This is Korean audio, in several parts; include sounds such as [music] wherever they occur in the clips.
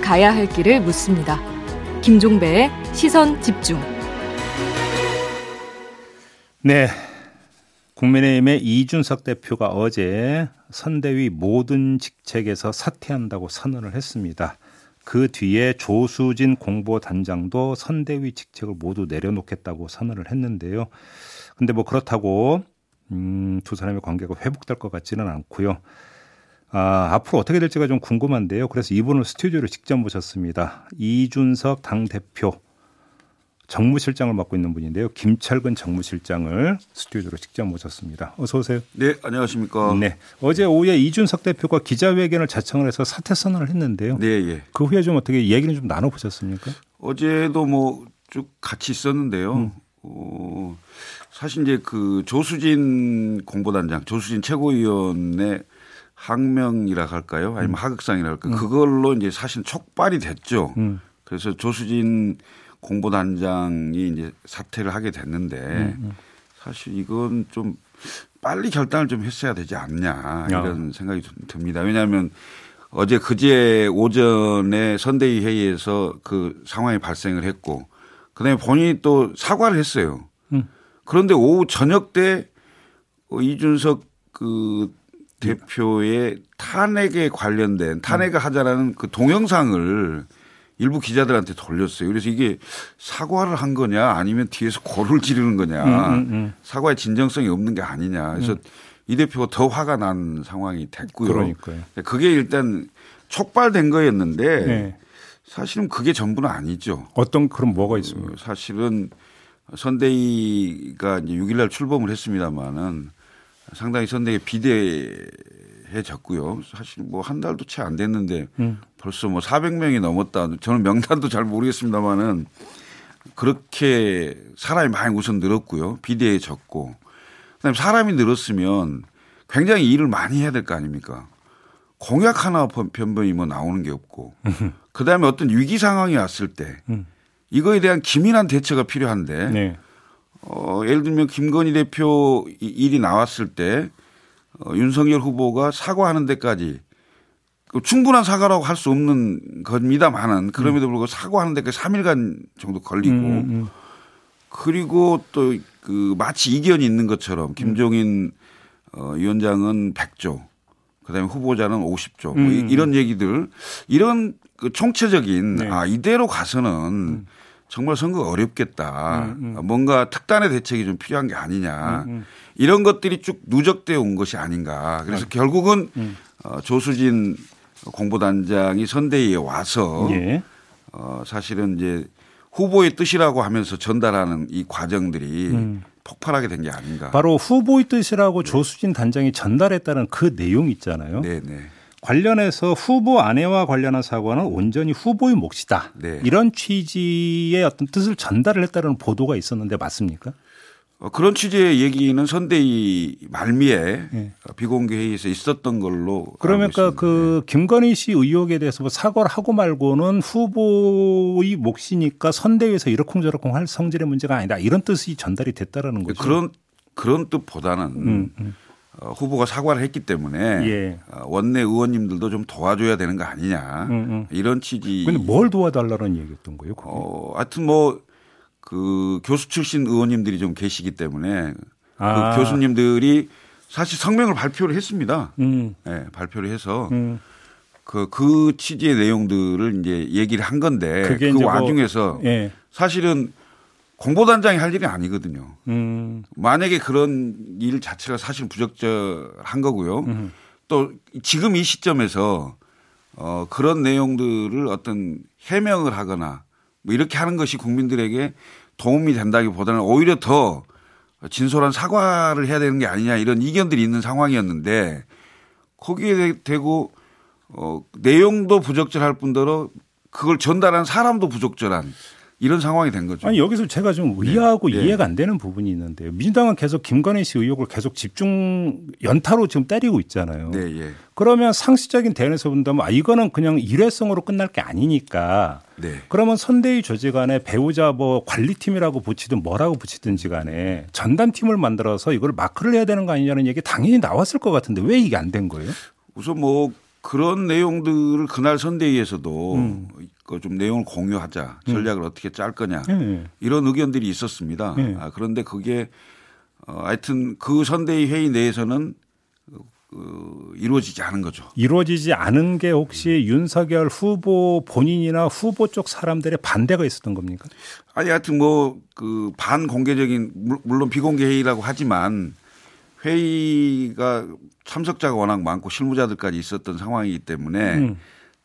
가야 할 길을 묻습니다. 김종배의 시선 집중. 네. 국민의힘의 이준석 대표가 어제 선대위 모든 직책에서 사퇴한다고 선언을 했습니다. 그 뒤에 조수진 공보단장도 선대위 직책을 모두 내려놓겠다고 선언을 했는데요. 근데 뭐 그렇다고 음, 두 사람의 관계가 회복될 것 같지는 않고요. 아, 앞으로 어떻게 될지가 좀 궁금한데요. 그래서 이분을 스튜디오로 직접 모셨습니다. 이준석 당대표 정무실장을 맡고 있는 분인데요. 김철근 정무실장을 스튜디오로 직접 모셨습니다. 어서 오세요. 네, 안녕하십니까. 네. 어제 오후에 이준석 대표가 기자회견을 자청을 해서 사퇴 선언을 했는데요. 네, 예. 그 후에 좀 어떻게 얘기는 좀 나눠 보셨습니까? 어제도 뭐 쭉 같이 있었는데요. 음. 어, 사실 이제 그 조수진 공보단장, 조수진 최고위원의 항명이라 할까요? 아니면 음. 하극상이라 할까요? 음. 그걸로 이제 사실 촉발이 됐죠. 음. 그래서 조수진 공보단장이 이제 사퇴를 하게 됐는데 음, 음. 사실 이건 좀 빨리 결단을 좀 했어야 되지 않냐 이런 어. 생각이 좀 듭니다. 왜냐하면 어제 그제 오전에 선대위 회의에서 그 상황이 발생을 했고 그다음에 본인이 또 사과를 했어요. 음. 그런데 오후 저녁 때 이준석 그 대표의 탄핵에 관련된 탄핵을 하자라는 그 동영상을 일부 기자들한테 돌렸어요. 그래서 이게 사과를 한 거냐 아니면 뒤에서 고를 지르는 거냐 음, 음, 음. 사과의 진정성이 없는 게 아니냐. 그래서 음. 이 대표가 더 화가 난 상황이 됐고요. 그러니까요. 그게 일단 촉발된 거였는데 네. 사실은 그게 전부는 아니죠. 어떤 그럼 뭐가 있습니까? 사실은 선대위가 이제 6일날 출범을 했습니다마는 상당히 선대위 비대 해졌고요. 사실 뭐 한 달도 채 안 됐는데 음. 벌써 뭐 400명이 넘었다. 저는 명단도 잘 모르겠습니다만은 그렇게 사람이 많이 우선 늘었고요. 비대해졌고 그다음에 사람이 늘었으면 굉장히 일을 많이 해야 될 거 아닙니까? 공약 하나 변변이 뭐 나오는 게 없고 [laughs] 그다음에 어떤 위기 상황이 왔을 때 음. 이거에 대한 기민한 대처가 필요한데 네. 어, 예를 들면 김건희 대표 일이 나왔을 때 어, 윤석열 후보가 사과하는 데까지 그 충분한 사과라고 할 수 없는 겁니다만은 그럼에도 음. 불구하고 사과하는 데까지 3일간 정도 걸리고 음, 음, 음. 그리고 또 그 마치 이견이 있는 것처럼 김종인 어, 위원장은 100조 그다음에 후보자는 50조 뭐 음. 이런 얘기들 이런 그 총체적인 네. 아 이대로 가서는 음. 정말 선거가 어렵겠다. 음, 음. 뭔가 특단의 대책이 좀 필요한 게 아니냐. 음, 음. 이런 것들이 쭉 누적되어 온 것이 아닌가. 그래서 네. 결국은 음. 어, 조수진 공보단장이 선대위에 와서 예. 어, 사실은 이제 후보의 뜻이라고 하면서 전달하는 이 과정들이 음. 폭발하게 된 게 아닌가. 바로 후보의 뜻이라고 네. 조수진 단장이 전달했다는 그 내용 있잖아요. 네, 네. 관련해서 후보 아내와 관련한 사과는 온전히 후보의 몫이다. 네. 이런 취지의 어떤 뜻을 전달을 했다는 보도가 있었는데 맞습니까? 어, 그런 취지의 얘기는 선대위 말미에 네. 비공개 회의에서 있었던 걸로 그러니까 그 김건희 씨 의혹에 대해서 뭐 사과를 하고 말고는 후보의 몫이니까 선대위에서 이러쿵저러쿵 할 성질의 문제가 아니다 이런 뜻이 전달이 됐다라는 거죠. 그런 그런 뜻보다는 음, 음. 어, 후보가 사과를 했기 때문에 예. 어, 원내 의원님들도 좀 도와줘야 되는 거 아니냐 음, 음. 이런 취지. 근데 뭘 도와달라는 얘기였던 거예요? 그게? 어, 하여튼 뭐 그 교수 출신 의원님들이 좀 계시기 때문에 그 아. 그 교수님들이 사실 성명을 발표를 했습니다. 음. 네, 발표를 해서 음. 그, 그 취지의 내용들을 이제 얘기를 한 건데 그뭐 와중에서 뭐, 예. 사실은 공보단장이 할 일이 아니거든요. 음. 만약에 그런 일 자체가 사실 부적절한 거고요. 음. 또 지금 이 시점에서 어 그런 내용들을 어떤 해명을 하거나 뭐 이렇게 하는 것이 국민들에게 도움이 된다기보다는 오히려 더 진솔한 사과를 해야 되는 게 아니냐 이런 이견들이 있는 상황이었는데 거기에 대고 어 내용도 부적절할 뿐더러 그걸 전달한 사람도 부적절한 이런 상황이 된 거죠. 아니 여기서 제가 좀 의아하고 네. 이해가 안 되는 부분이 있는데요. 민주당은 계속 김건희 씨 의혹을 계속 집중 연타로 지금 때리고 있잖아요. 네, 예. 그러면 상식적인 대응에서 본다면 아 이거는 그냥 일회성으로 끝날 게 아니니까. 네. 그러면 선대위 조직 안에 배우자 뭐 관리팀이라고 붙이든 뭐라고 붙이든지 간에 전담팀을 만들어서 이걸 마크를 해야 되는 거 아니냐는 얘기 당연히 나왔을 것 같은데 왜 이게 안 된 거예요? 우선 뭐 그런 내용들을 그날 선대위에서도 음. 그 좀 내용을 공유하자 전략을 음. 어떻게 짤 거냐 네. 이런 의견들이 있었습니다. 네. 아, 그런데 그게 어, 하여튼 그 선대위 회의 내에서는 그 이루어지지 않은 거죠. 이루어지지 않은 게 혹시 음. 윤석열 후보 본인이나 후보 쪽 사람들의 반대가 있었던 겁니까? 아니 하여튼 뭐 그 반공개적인 물론 비공개 회의라고 하지만 회의가 참석자가 워낙 많고 실무자들까지 있었던 상황이기 때문에 음.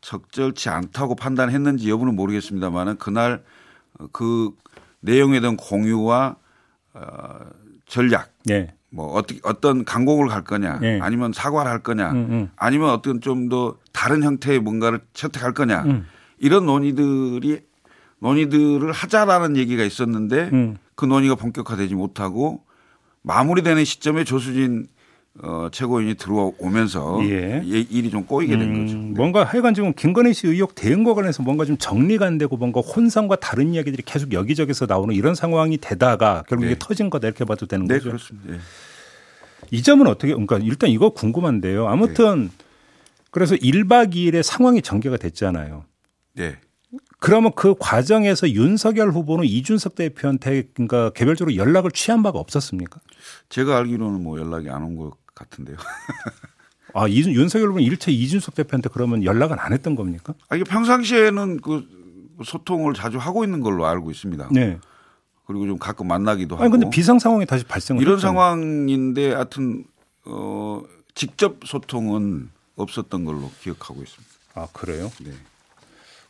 적절치 않다고 판단했는지 여부는 모르겠습니다만은 그날 그 내용에 대한 공유와 어, 전략 네. 뭐 어떻게 어떤 강공을 갈 거냐 네. 아니면 사과를 할 거냐 음, 음. 아니면 어떤 좀 더 다른 형태의 뭔가를 채택할 거냐 음. 이런 논의들이 논의들을 하자라는 얘기가 있었는데 음. 그 논의가 본격화되지 못하고 마무리되는 시점에 조수진 어, 최고위원이 들어오면서 예. 일이 좀 꼬이게 된 음, 거죠. 네. 뭔가 하여간 지금 김건희 씨 의혹 대응과 관련해서 뭔가 좀 정리가 안 되고 뭔가 혼선과 다른 이야기들이 계속 여기저기서 나오는 이런 상황이 되다가 결국 네. 이게 터진 거다 이렇게 봐도 되는 네, 거죠. 그렇습니다. 네. 이 점은 어떻게 그러니까 일단 이거 궁금한데요. 아무튼 네. 그래서 1박 2일에 상황이 전개가 됐잖아요. 네. 그러면 그 과정에서 윤석열 후보는 이준석 대표한테 그러니까 개별적으로 연락을 취한 바가 없었습니까? 제가 알기로는 뭐 연락이 안 온 것 같은데요. 아, 이준, 윤석열 후보는 일체 이준석 대표한테 그러면 연락은 안 했던 겁니까? 아, 이게 평상시에는 그 소통을 자주 하고 있는 걸로 알고 있습니다. 네. 그리고 좀 가끔 만나기도 하고. 아니, 근데 비상 상황이 다시 발생을 이런 했잖아요. 상황인데 하여튼 어, 직접 소통은 없었던 걸로 기억하고 있습니다. 아, 그래요? 네.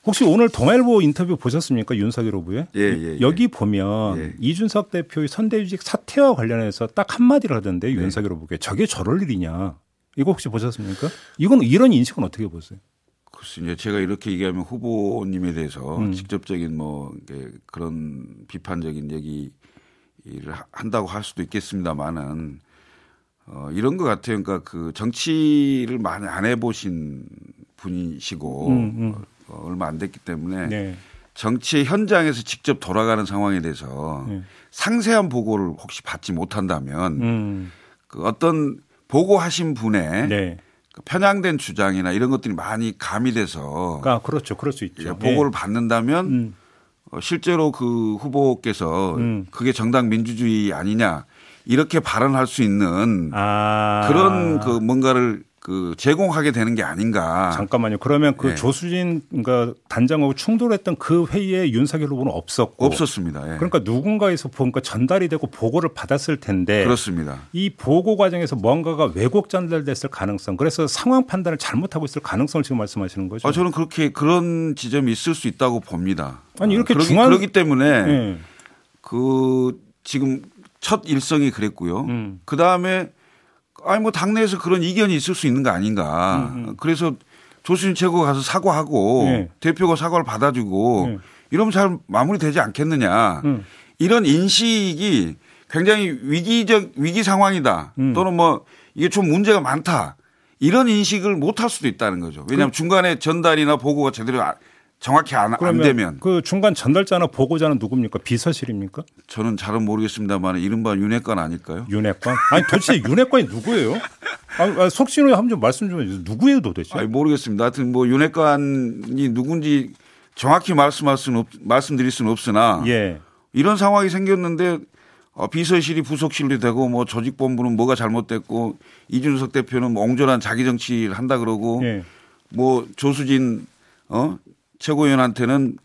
혹시 오늘 동아일보 인터뷰 보셨습니까? 윤석열 후보의? 예, 예, 예. 여기 보면 예. 이준석 대표의 선대위직 사퇴와 관련해서 딱 한마디를 하던데 네. 윤석열 후보께 저게 저럴 일이냐. 이거 혹시 보셨습니까? 이건 이런 인식은 어떻게 보세요? 글쎄 이제 제가 이렇게 얘기하면 후보님에 대해서 음. 직접적인 뭐 그런 비판적인 얘기를 한다고 할 수도 있겠습니다만은 어 이런 것 같아요. 그러니까 그 정치를 많이 안 해보신 분이시고 음, 음. 어, 얼마 안 됐기 때문에 네. 정치의 현장에서 직접 돌아가는 상황에 대해서 네. 상세한 보고를 혹시 받지 못한다면 음. 그 어떤 보고하신 분의 네. 그 편향된 주장이나 이런 것들이 많이 가미돼서 아 그렇죠, 그럴 수 있죠. 보고를 네. 받는다면 음. 어, 실제로 그 후보께서 음. 그게 정당 민주주의 아니냐 이렇게 발언할 수 있는 아. 그런 그 뭔가를 그 제공하게 되는 게 아닌가. 잠깐만요. 그러면 그 네. 조수진 그러니까 단장하고 충돌했던 그 회의에 윤석열 후보는 없었고 없었습니다. 예. 그러니까 누군가에서 보니까 전달이 되고 보고를 받았을 텐데 그렇습니다. 이 보고 과정에서 뭔가가 왜곡 전달됐을 가능성, 그래서 상황 판단을 잘못하고 있을 가능성을 지금 말씀하시는 거죠. 아, 저는 그렇게 그런 지점이 있을 수 있다고 봅니다. 아니 이렇게 아, 그러기, 중앙 그러기 때문에 네. 그 지금 첫 일성이 그랬고요. 음. 그 다음에 아니 뭐 당내에서 그런 이견이 있을 수 있는 거 아닌가. 음음. 그래서 조수진 최고가 가서 사과하고 네. 대표가 사과를 받아주고 네. 이러면 잘 마무리되지 않겠느냐. 음. 이런 인식이 굉장히 위기적 위기 상황이다. 음. 또는 뭐 이게 좀 문제가 많다. 이런 인식을 못 할 수도 있다는 거죠. 왜냐하면 그, 중간에 전달이나 보고가 제대로 정확히 안, 안 되면 그 중간 전달자나 보고자는 누굽니까? 비서실입니까? 저는 잘은 모르겠습니다만 이른바 윤핵관 아닐까요? 윤핵관? 아니 도대체 윤핵관이 누구예요? 아, 속신호 한번 좀 말씀 좀 해주세요. 누구예요 도대체? 아니 모르겠습니다. 하여튼 뭐 윤핵관이 누군지 정확히 말씀할 수는 없, 말씀드릴 수는 없으나 예. 이런 상황이 생겼는데 어, 비서실이 부속실이 되고 뭐 조직본부는 뭐가 잘못됐고 이준석 대표는 뭐 옹졸한 자기 정치를 한다 그러고 예. 뭐 조수진 어 최고위원한테는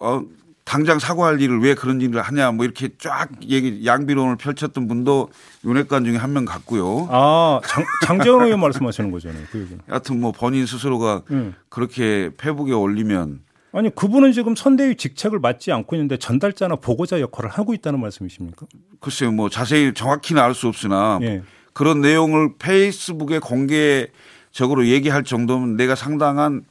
어 당장 사과할 일을 왜 그런 일을 하냐 뭐 이렇게 쫙 얘기 양비론을 펼쳤던 분도 윤핵관 중에 한 명 같고요. 아 장, 장재원 의원 말씀하시는 거잖아요. 그 얘기. 하여튼 뭐 본인 스스로가 음. 그렇게 페북에 올리면 아니 그분은 지금 선대위 직책을 맡지 않고 있는데 전달자나 보고자 역할을 하고 있다는 말씀이십니까? 글쎄요 뭐 자세히 정확히는 알 수 없으나 예. 그런 내용을 페이스북에 공개적으로 얘기할 정도면 내가 상당한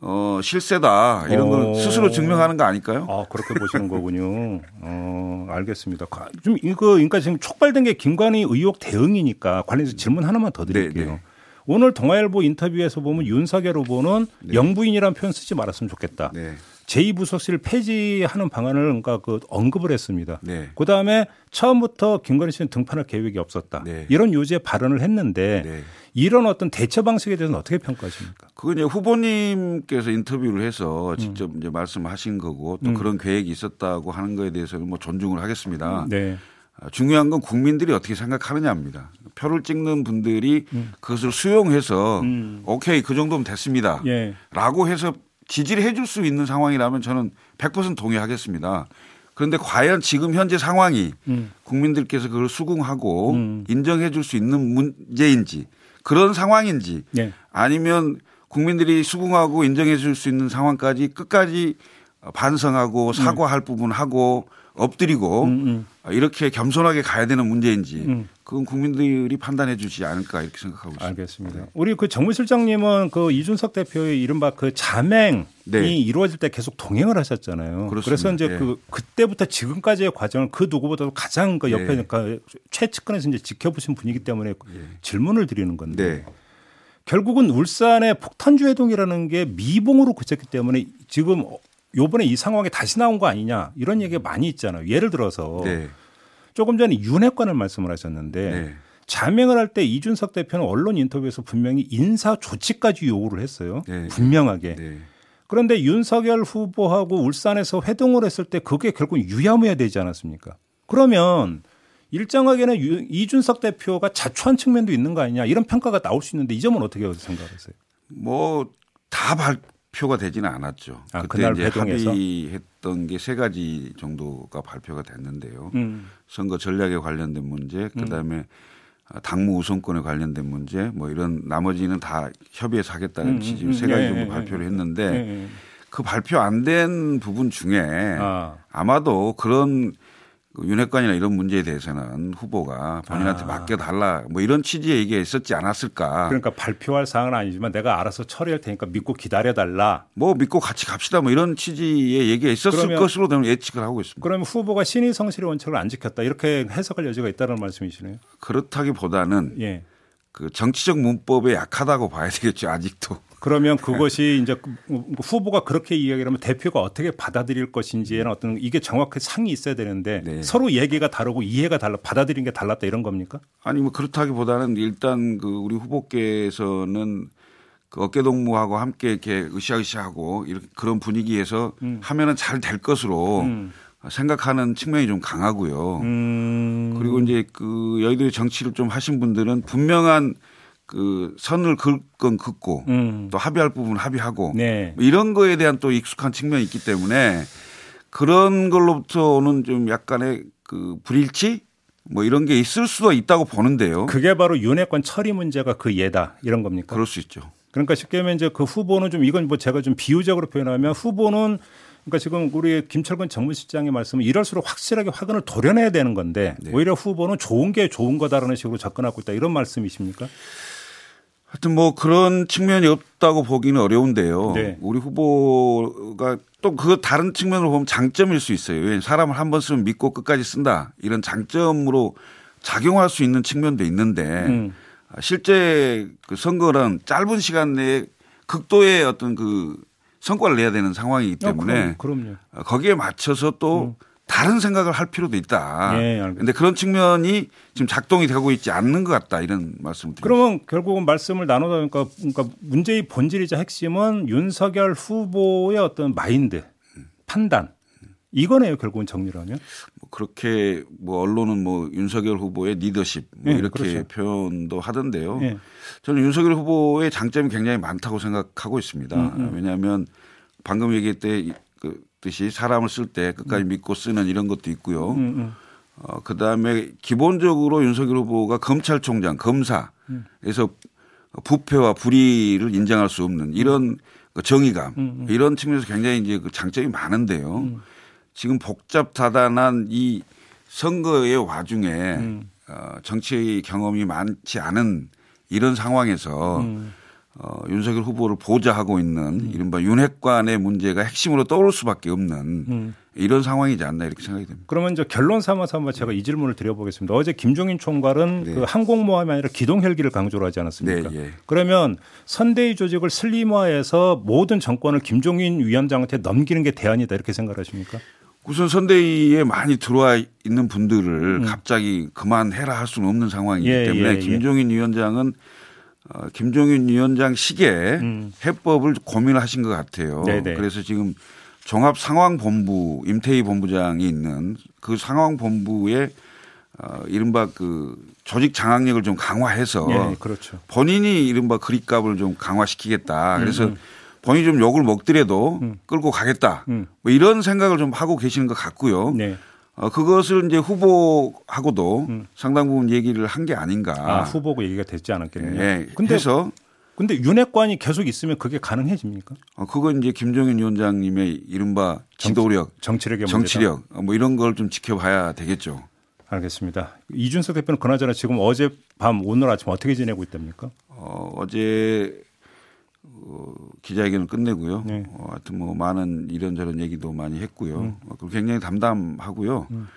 어, 실세다 이런 걸 어. 스스로 증명하는 거 아닐까요? 아 그렇게 보시는 거군요. 어, 알겠습니다. 좀 이거 그러니까 지금 촉발된 게 김관희 의혹 대응이니까 관련해서 질문 하나만 더 드릴게요. 네네. 네. 오늘 동아일보 인터뷰에서 보면 윤석열 후보는 네. 영부인이라는 표현 쓰지 말았으면 좋겠다. 네. 제2부속실 폐지하는 방안을 그러니까 그 언급을 했습니다. 네. 그 다음에 처음부터 김건희 씨는 등판할 계획이 없었다. 네. 이런 요지의 발언을 했는데 네. 이런 어떤 대처 방식에 대해서는 어떻게 평가하십니까? 그건 이제 후보님께서 인터뷰를 해서 직접 이제 말씀하신 거고 또 음. 그런 계획이 있었다고 하는 거에 대해서는 뭐 존중을 하겠습니다. 네. 아, 중요한 건 국민들이 어떻게 생각하느냐입니다. 표를 찍는 분들이 그것을 수용해서 음. 오케이 그 정도면 됐습니다. 예. 라고 해서 지지를 해줄 수 있는 상황이라면 저는 100% 동의하겠습니다. 그런데 과연 지금 현재 상황이 음. 국민들께서 그걸 수긍하고 음. 인정해 줄 수 있는 문제인지 그런 상황인지 예. 아니면 국민들이 수긍하고 인정해 줄 수 있는 상황까지 끝까지 반성하고 사과할 부분 하고 엎드리고 음, 음. 이렇게 겸손하게 가야 되는 문제인지 음. 그건 국민들이 판단해 주지 않을까 이렇게 생각하고 있습니다. 알겠습니다. 우리 그 정무실장님은 그 이준석 대표의 이른바 그 자맹이 네. 이루어질 때 계속 동행을 하셨잖아요. 그렇습니다. 그래서 이제 예. 그 그때부터 지금까지의 과정을 그 누구보다도 가장 그 옆에 네. 그 최측근에서 이제 지켜보신 분이기 때문에 질문을 드리는 건데 네. 결국은 울산의 폭탄주 해동이라는 게 미봉으로 그쳤기 때문에 지금 요번에 이 상황에 다시 나온 거 아니냐 이런 얘기가 많이 있잖아요. 예를 들어서 네. 조금 전에 윤핵관을 말씀을 하셨는데 네. 자명을 할 때 이준석 대표는 언론 인터뷰에서 분명히 인사 조치까지 요구를 했어요. 네. 분명하게. 네. 그런데 윤석열 후보하고 울산에서 회동을 했을 때 그게 결국 유야무야 되지 않았습니까? 그러면 일정하게는 유- 이준석 대표가 자초한 측면도 있는 거 아니냐 이런 평가가 나올 수 있는데 이 점은 어떻게 생각하세요? 뭐다발 표가 되지는 않았죠. 아, 그때 이제 회동에서? 합의했던 게 세 가지 정도가 발표가 됐는데요. 음. 선거 전략에 관련된 문제, 그다음에 당무 우선권에 관련된 문제, 뭐 이런 나머지는 다 협의해서 하겠다는 음, 취지로 음, 세 가지 예, 정도 예, 발표를 예. 했는데 예, 예. 그 발표 안 된 부분 중에 아. 아마도 그런 그 윤핵관이나 이런 문제에 대해서는 후보가 본인한테 아. 맡겨달라 뭐 이런 취지의 얘기가 있었지 않았을까. 그러니까 발표할 사항은 아니지만 내가 알아서 처리할 테니까 믿고 기다려달라. 뭐 믿고 같이 갑시다 뭐 이런 취지의 얘기가 있었을 그러면- 것으로 저는 예측을 하고 있습니다. 그러면 후보가 신의 성실의 원칙을 안 지켰다 이렇게 해석할 여지가 있다는 말씀이시네요. 그렇다기보다는 예. 그 정치적 문법에 약하다고 봐야 되겠죠 아직도. 그러면 그것이 이제 그 후보가 그렇게 이야기를 하면 대표가 어떻게 받아들일 것인지에는 어떤 이게 정확히 상이 있어야 되는데 네. 서로 얘기가 다르고 이해가 달라 받아들인 게 달랐다 이런 겁니까? 아니 뭐 그렇다기보다는 일단 그 우리 후보께서는 그 어깨 동무하고 함께 이렇게 으쌰으쌰하고 이런 그런 분위기에서 하면은 잘 될 것으로 생각하는 측면이 좀 강하고요. 음. 그리고 이제 그 여의도의 정치를 좀 하신 분들은 분명한 그 선을 긋건 긋고 음. 또 합의할 부분 합의하고 네. 뭐 이런 거에 대한 또 익숙한 측면이 있기 때문에 그런 걸로부터 오는 좀 약간의 그 불일치 뭐 이런 게 있을 수도 있다고 보는데요. 그게 바로 윤핵관 처리 문제가 그 예다 이런 겁니까? 그럴 수 있죠. 그러니까 쉽게 하면 이제 그 후보는 좀 이건 뭐 제가 좀 비유적으로 표현하면 후보는 그러니까 지금 우리 김철근 정무실장의 말씀은 이럴수록 확실하게 화근을 도려내야 되는 건데 네. 오히려 후보는 좋은 게 좋은 거다라는 식으로 접근하고 있다 이런 말씀이십니까? 하여튼 뭐 그런 측면이 없다고 보기는 어려운데요. 네. 우리 후보가 또 그 다른 측면으로 보면 장점일 수 있어요. 사람을 한 번 쓰면 믿고 끝까지 쓴다. 이런 장점으로 작용할 수 있는 측면도 있는데 음. 실제 그 선거는 짧은 시간 내에 극도의 어떤 그 성과를 내야 되는 상황이기 때문에 어, 그럼, 그럼요. 거기에 맞춰서 또 다른 생각을 할 필요도 있다. 음. 예. 그런데 그런 측면이 지금 작동이 되고 있지 않는 것 같다 이런 말씀을 드립니다. 그러면 결국은 말씀을 나누다 보니까 그러니까 문제의 본질이자 핵심은 윤석열 후보의 어떤 마인드, 판단 이거네요 결국은 정리를 하면. 뭐 그렇게 뭐 언론은 뭐 윤석열 후보의 리더십 뭐 예, 이렇게 그렇죠. 표현도 하던데요. 예. 저는 윤석열 후보의 장점이 굉장히 많다고 생각하고 있습니다. 음, 왜냐하면 방금 얘기했 듯이 사람을 쓸 때 끝까지 믿고 쓰는 이런 것도 있고요. 음, 음. 어, 그 다음에 기본적으로 윤석열 후보가 검찰총장, 검사에서 부패와 불의를 인정할 수 없는 이런 그 정의감 이런 측면에서 굉장히 이제 그 장점이 많은데요. 지금 복잡다단한 이 선거의 와중에 어, 정치 경험이 많지 않은 이런 상황에서 어, 윤석열 후보를 보좌하고 있는 음. 이른바 윤핵관의 문제가 핵심으로 떠오를 수밖에 없는 음. 이런 상황이지 않나 이렇게 생각이 됩니다. 그러면 저 결론 삼아서 한번 제가 이 질문을 드려보겠습니다. 어제 김종인 총괄은 네. 그 항공모함이 아니라 기동 헬기를 강조를 하지 않았습니까? 네, 예. 그러면 선대위 조직을 슬림화해서 모든 정권을 김종인 위원장한테 넘기는 게 대안이다 이렇게 생각하십니까? 우선 선대위에 많이 들어와 있는 분들을 음. 갑자기 그만해라 할 수는 없는 상황이기 예, 때문에 예, 예. 김종인 위원장은 어, 김종인 위원장 시기에 음. 해법을 고민하신 것 같아요. 네네. 네. 그래서 지금 종합 상황 본부 임태희 본부장이 있는 그 상황 본부의 어, 이른바 그 조직 장악력을 좀 강화해서 예, 그렇죠. 본인이 이른바 그립값을 좀 강화시키겠다. 그래서 음. 음. 본인이 좀 욕을 먹더라도 음. 끌고 가겠다. 음. 뭐 이런 생각을 좀 하고 계시는 것 같고요. 네. 어, 그것을 이제 후보하고도 음. 상당 부분 얘기를 한 게 아닌가. 아, 후보고 얘기가 됐지 않았겠네요. 예. 근데 서 근데 윤핵관이 계속 있으면 그게 가능해집니까? 어, 그건 이제 김종인 위원장님의 이른바 지도력, 정치력의 정치력 문제다. 뭐 이런 걸 좀 지켜봐야 되겠죠. 알겠습니다. 이준석 대표는 그나저나 지금 어제 밤 오늘 아침 어떻게 지내고 있답니까? 어, 어제 어, 기자회견을 끝내고요. 네. 어, 하여튼 뭐 많은 이런저런 얘기도 많이 했고요. 음. 어, 굉장히 담담하고요. 음.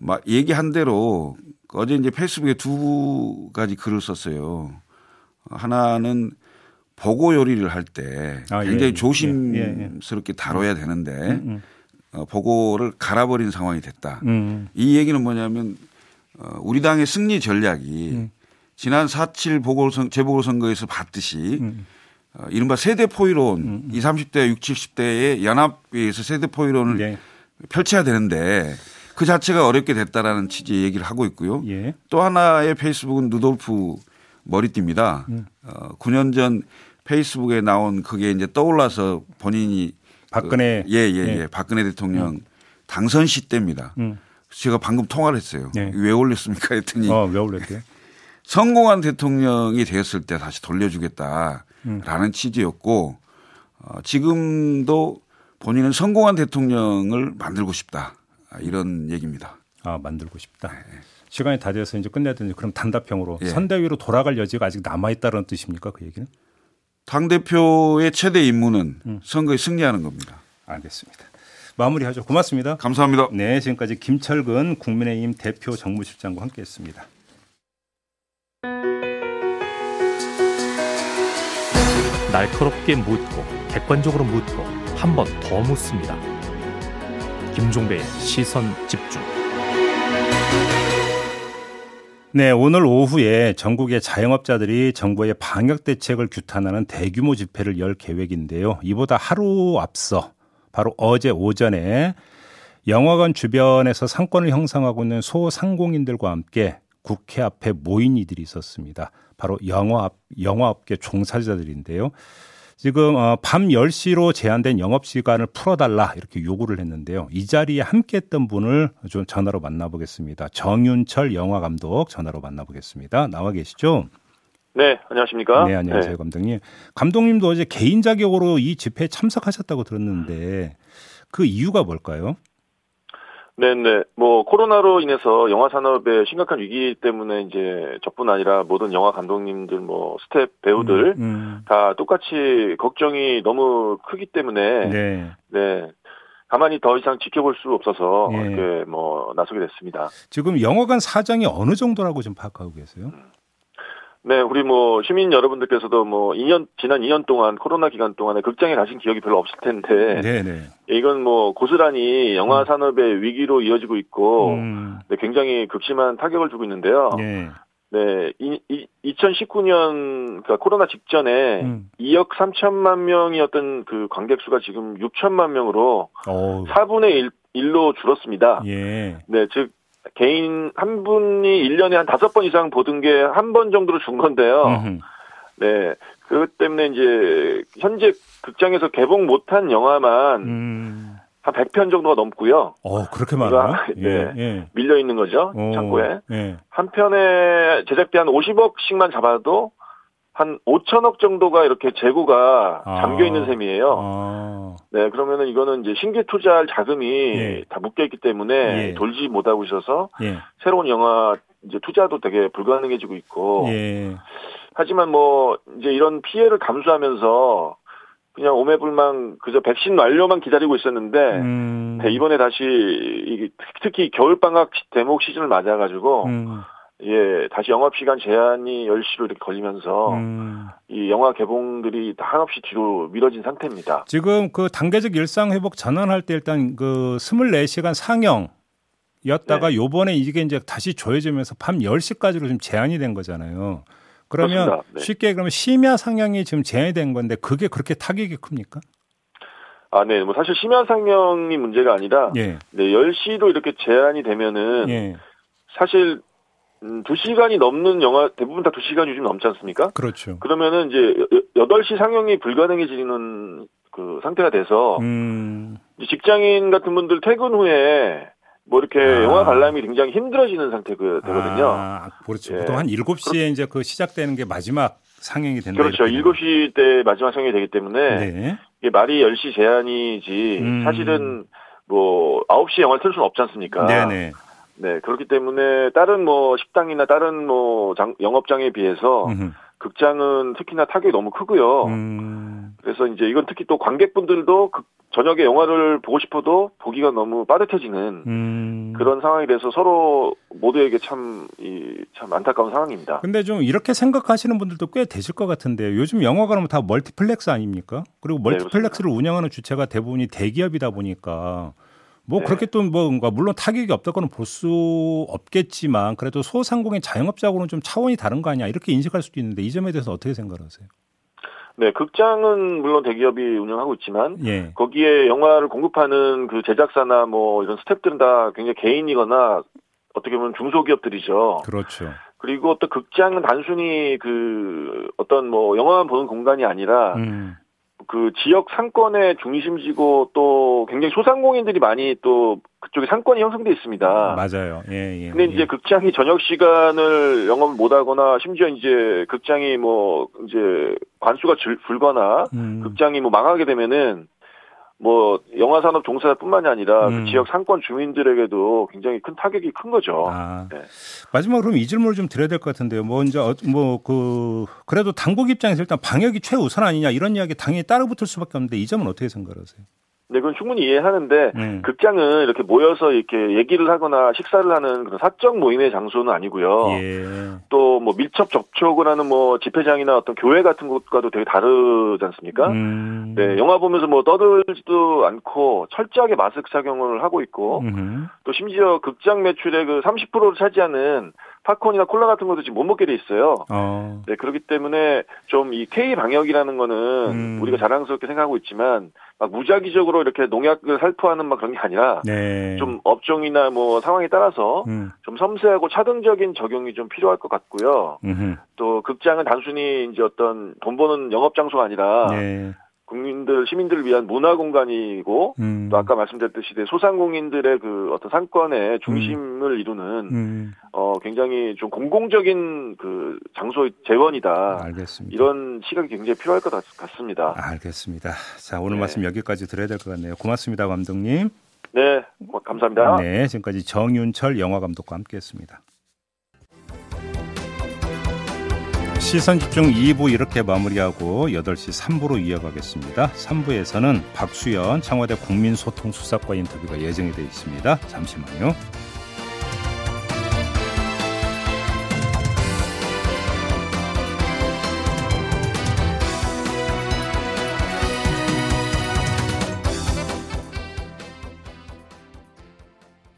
막 얘기한 대로 어제 이제 페이스북에 두 가지 글을 썼어요. 하나는 보고 요리를 할때 아, 굉장히 예, 예. 조심스럽게 예, 예. 다뤄야 되는데 음, 음. 어, 보고를 갈아버린 상황이 됐다. 음, 음. 이 얘기는 뭐냐면 어, 우리 당의 승리 전략이 음. 지난 4.7 보궐선 재보궐선거에서 봤듯이 이른바 세대 포위론 음. 20, 30대, 60, 70대의 연합에서 세대 포위론을 네. 펼쳐야 되는데 그 자체가 어렵게 됐다라는 취지의 얘기를 하고 있고요. 예. 또 하나의 페이스북은 누돌프 머리띠입니다. 음. 어, 9년 전 페이스북에 나온 그게 이제 떠올라서 본인이 박근혜 그, 예, 예, 예, 예. 박근혜 대통령 음. 당선 시 때입니다. 음. 제가 방금 통화를 했어요. 네. 왜 올렸습니까? 했더니 어, 왜 올렸대요? 성공한 대통령이 되었을 때 다시 돌려주겠다 라는 음. 취지였고 어, 지금도 본인은 성공한 대통령을 만들고 싶다 이런 얘기입니다. 아 만들고 싶다. 네. 시간이 다 돼서 이제 끝내야 되 그럼 단답형으로 예. 선대위로 돌아갈 여지가 아직 남아 있다는 뜻입니까 그 얘기는? 당 대표의 최대 임무는 음. 선거에 승리하는 겁니다. 알겠습니다. 마무리하죠. 고맙습니다. 감사합니다. 네, 지금까지 김철근 국민의힘 대표 정무실장과 함께했습니다. 날카롭게 묻고 객관적으로 묻고 한 번 더 묻습니다. 김종배의 시선 집중. 네, 오늘 오후에 전국의 자영업자들이 정부의 방역 대책을 규탄하는 대규모 집회를 열 계획인데요. 이보다 하루 앞서 바로 어제 오전에 영화관 주변에서 상권을 형성하고 있는 소상공인들과 함께 국회 앞에 모인 이들이 있었습니다. 바로 영화업, 영화업계 종사자들인데요. 지금 어, 밤 10시로 제한된 영업 시간을 풀어달라 이렇게 요구를 했는데요. 이 자리에 함께했던 분을 좀 전화로 만나보겠습니다. 정윤철 영화 감독 전화로 만나보겠습니다. 나와 계시죠? 네, 안녕하십니까? 네, 안녕하세요, 네. 감독님. 감독님도 어제 개인 자격으로 이 집회에 참석하셨다고 들었는데 그 이유가 뭘까요? 네네. 뭐 코로나로 인해서 영화 산업의 심각한 위기 때문에 이제 저뿐 아니라 모든 영화 감독님들, 뭐 스태프 배우들 음, 음. 다 똑같이 걱정이 너무 크기 때문에 네. 네. 가만히 더 이상 지켜볼 수 없어서 예. 이렇게 뭐 나서게 됐습니다. 지금 영화관 사장이 어느 정도라고 좀 파악하고 계세요? 음. 네, 우리 뭐 시민 여러분들께서도 뭐 2년 지난 2년 동안 코로나 기간 동안에 극장에 가신 기억이 별로 없을 텐데, 네네. 이건 뭐 고스란히 영화 음. 산업의 위기로 이어지고 있고, 음. 네, 굉장히 극심한 타격을 주고 있는데요. 네. 네, 이, 이, 2019년 그러니까 코로나 직전에 음. 2억 3천만 명이었던 그 관객 수가 지금 6천만 명으로 오. 4분의 1, 1로 줄었습니다. 예. 네, 즉 개인 한 분이 1년에 한 다섯 번 이상 보던 게 한 번 정도로 준 건데요. 음흠. 네. 그것 때문에 이제 현재 극장에서 개봉 못한 영화만 음. 한 100편 정도가 넘고요. 어, 그렇게 많아요? 네. 예, 예. 밀려 있는 거죠. 오, 창고에. 예. 한 편에 제작비 한 50억씩만 잡아도 한 5천억 정도가 이렇게 재고가 아. 잠겨 있는 셈이에요. 아. 네, 그러면은 이거는 이제 신규 투자할 자금이 예. 다 묶여 있기 때문에 예. 돌지 못하고 있어서 예. 새로운 영화 이제 투자도 되게 불가능해지고 있고 예. 하지만 뭐 이제 이런 피해를 감수하면서 그냥 오매불망 그저 백신 완료만 기다리고 있었는데 음. 네, 이번에 다시 특히 겨울 방학 대목 시즌을 맞아 가지고 음. 예, 다시 영업 시간 제한이 10시로 이렇게 걸리면서 음. 이 영화 개봉들이 한없이 뒤로 미뤄진 상태입니다. 지금 그 단계적 일상 회복 전환할 때 일단 그 24시간 상영 였다가 네. 요번에 이게 이제 다시 조여지면서 밤 10시까지로 좀 제한이 된 거잖아요. 그러면 네. 쉽게 그러면 심야 상영이 지금 제한이 된 건데 그게 그렇게 타격이 큽니까? 아, 네. 뭐 사실 심야 상영이 문제가 아니라 예. 네, 10시로 이렇게 제한이 되면은 예. 사실 음, 2시간이 넘는 영화 대부분 다 2시간이 좀 넘지 않습니까? 그렇죠. 그러면은 이제 8시 상영이 불가능해지는 그 상태가 돼서 음. 직장인 같은 분들 퇴근 후에 뭐 이렇게 아. 영화 관람이 굉장히 힘들어지는 상태 그 되거든요. 아, 그렇죠. 예. 보통 한 7시에 이제 그 시작되는 게 마지막 상영이 된다. 그렇죠. 7시 때 마지막 상영이 되기 때문에 네. 이게 말이 10시 제한이지 음. 사실은 뭐 9시에 영화를 틀 수는 없지 않습니까? 네네. 네, 그렇기 때문에 다른 뭐 식당이나 다른 뭐 장, 영업장에 비해서 음흠. 극장은 특히나 타격이 너무 크고요. 음. 그래서 이제 이건 특히 또 관객분들도 극, 저녁에 영화를 보고 싶어도 보기가 너무 빠듯해지는 음. 그런 상황이 돼서 서로 모두에게 참, 이, 참 안타까운 상황입니다. 근데 좀 이렇게 생각하시는 분들도 꽤 되실 것 같은데 요즘 영화관은 다 멀티플렉스 아닙니까? 그리고 네, 멀티플렉스를 네, 운영하는 주체가 대부분이 대기업이다 보니까 뭐 네. 그렇게 또 뭔가 물론 타격이 없다고는 볼 수 없겠지만 그래도 소상공인 자영업자하고는 좀 차원이 다른 거 아니야 이렇게 인식할 수도 있는데 이 점에 대해서 어떻게 생각하세요? 네, 극장은 물론 대기업이 운영하고 있지만 예. 거기에 영화를 공급하는 그 제작사나 뭐 이런 스탭들은 다 굉장히 개인이거나 어떻게 보면 중소기업들이죠. 그렇죠. 그리고 또 극장은 단순히 그 어떤 뭐 영화만 보는 공간이 아니라 음. 그 지역 상권의 중심지고 또 굉장히 소상공인들이 많이 또 그쪽에 상권이 형성돼 있습니다. 맞아요. 예, 예. 근데 이제 예. 극장이 저녁 시간을 영업을 못 하거나 심지어 이제 극장이 뭐 이제 관수가 줄, 불거나 음. 극장이 뭐 망하게 되면은 뭐 영화 산업 종사자뿐만이 아니라 그 음. 그 지역 상권 주민들에게도 굉장히 큰 타격이 큰 거죠. 아, 네. 마지막으로 그럼 이 질문을 좀 드려야 될 것 같은데요. 먼저 어, 뭐그 그래도 당국 입장에서 일단 방역이 최우선 아니냐 이런 이야기 당연히 따라붙을 수밖에 없는데 이 점은 어떻게 생각하세요? 네, 그건 충분히 이해하는데 네. 극장은 이렇게 모여서 이렇게 얘기를 하거나 식사를 하는 그런 사적 모임의 장소는 아니고요. 예. 또뭐 밀접 접촉을 하는 뭐 집회장이나 어떤 교회 같은 곳과도 되게 다르지 않습니까? 음. 네, 영화 보면서 뭐 떠들지도 않고 철저하게 마스크 착용을 하고 있고 음흠. 또 심지어 극장 매출의 그 30%를 차지하는 팝콘이나 콜라 같은 것도 지금 못 먹게 돼 있어요. 어. 네, 그렇기 때문에 좀 이 K 방역이라는 거는 음. 우리가 자랑스럽게 생각하고 있지만 막 무작위적으로 이렇게 농약을 살포하는 막 그런 게 아니라 네. 좀 업종이나 뭐 상황에 따라서 음. 좀 섬세하고 차등적인 적용이 좀 필요할 것 같고요. 음흠. 또 극장은 단순히 이제 어떤 돈 버는 영업 장소가 아니라 네. 국민들 시민들을 위한 문화 공간이고 음. 또 아까 말씀드렸듯이 소상공인들의 그 어떤 상권의 중심을 음. 이루는 음. 어 굉장히 좀 공공적인 그 장소 재원이다. 알겠습니다. 이런 시각이 굉장히 필요할 것 같 습니다. 알겠습니다. 자 오늘 네. 말씀 여기까지 드려야 될 것 같네요. 고맙습니다, 감독님. 네, 감사합니다. 네, 지금까지 정윤철 영화 감독과 함께했습니다. 시선 집중 2부 이렇게 마무리하고 8시 3부로 이어가겠습니다. 3부에서는 박수현 청와대 국민소통수석과 인터뷰가 예정이 되어 있습니다. 잠시만요.